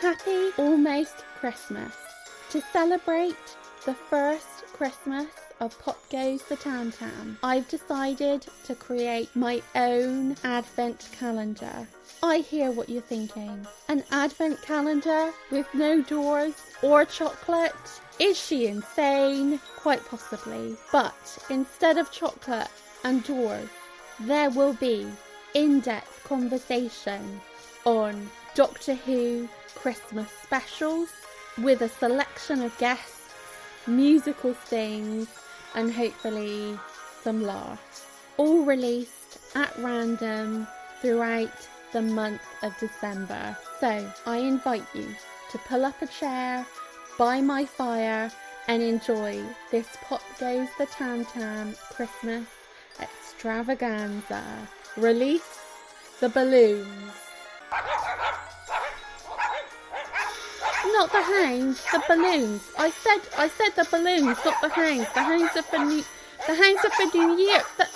Happy almost Christmas. To celebrate the first Christmas of Pop Goes the Tam Tam, I've decided to create my own advent calendar. I hear what you're thinking. An advent calendar with no doors or chocolate? Is she insane? Quite possibly. But instead of chocolate and doors, there will be in-depth conversation on Doctor Who Christmas specials with a selection of guests, musical things, and hopefully some laughs. All released at random throughout the month of December. So I invite you to pull up a chair by my fire and enjoy this Pop Goes the Tam Tam Christmas extravaganza. Release the balloons. Not the hounds, the balloons. I said, I said the balloons, not the hounds. The hounds are for New, the hounds are for New Year. The,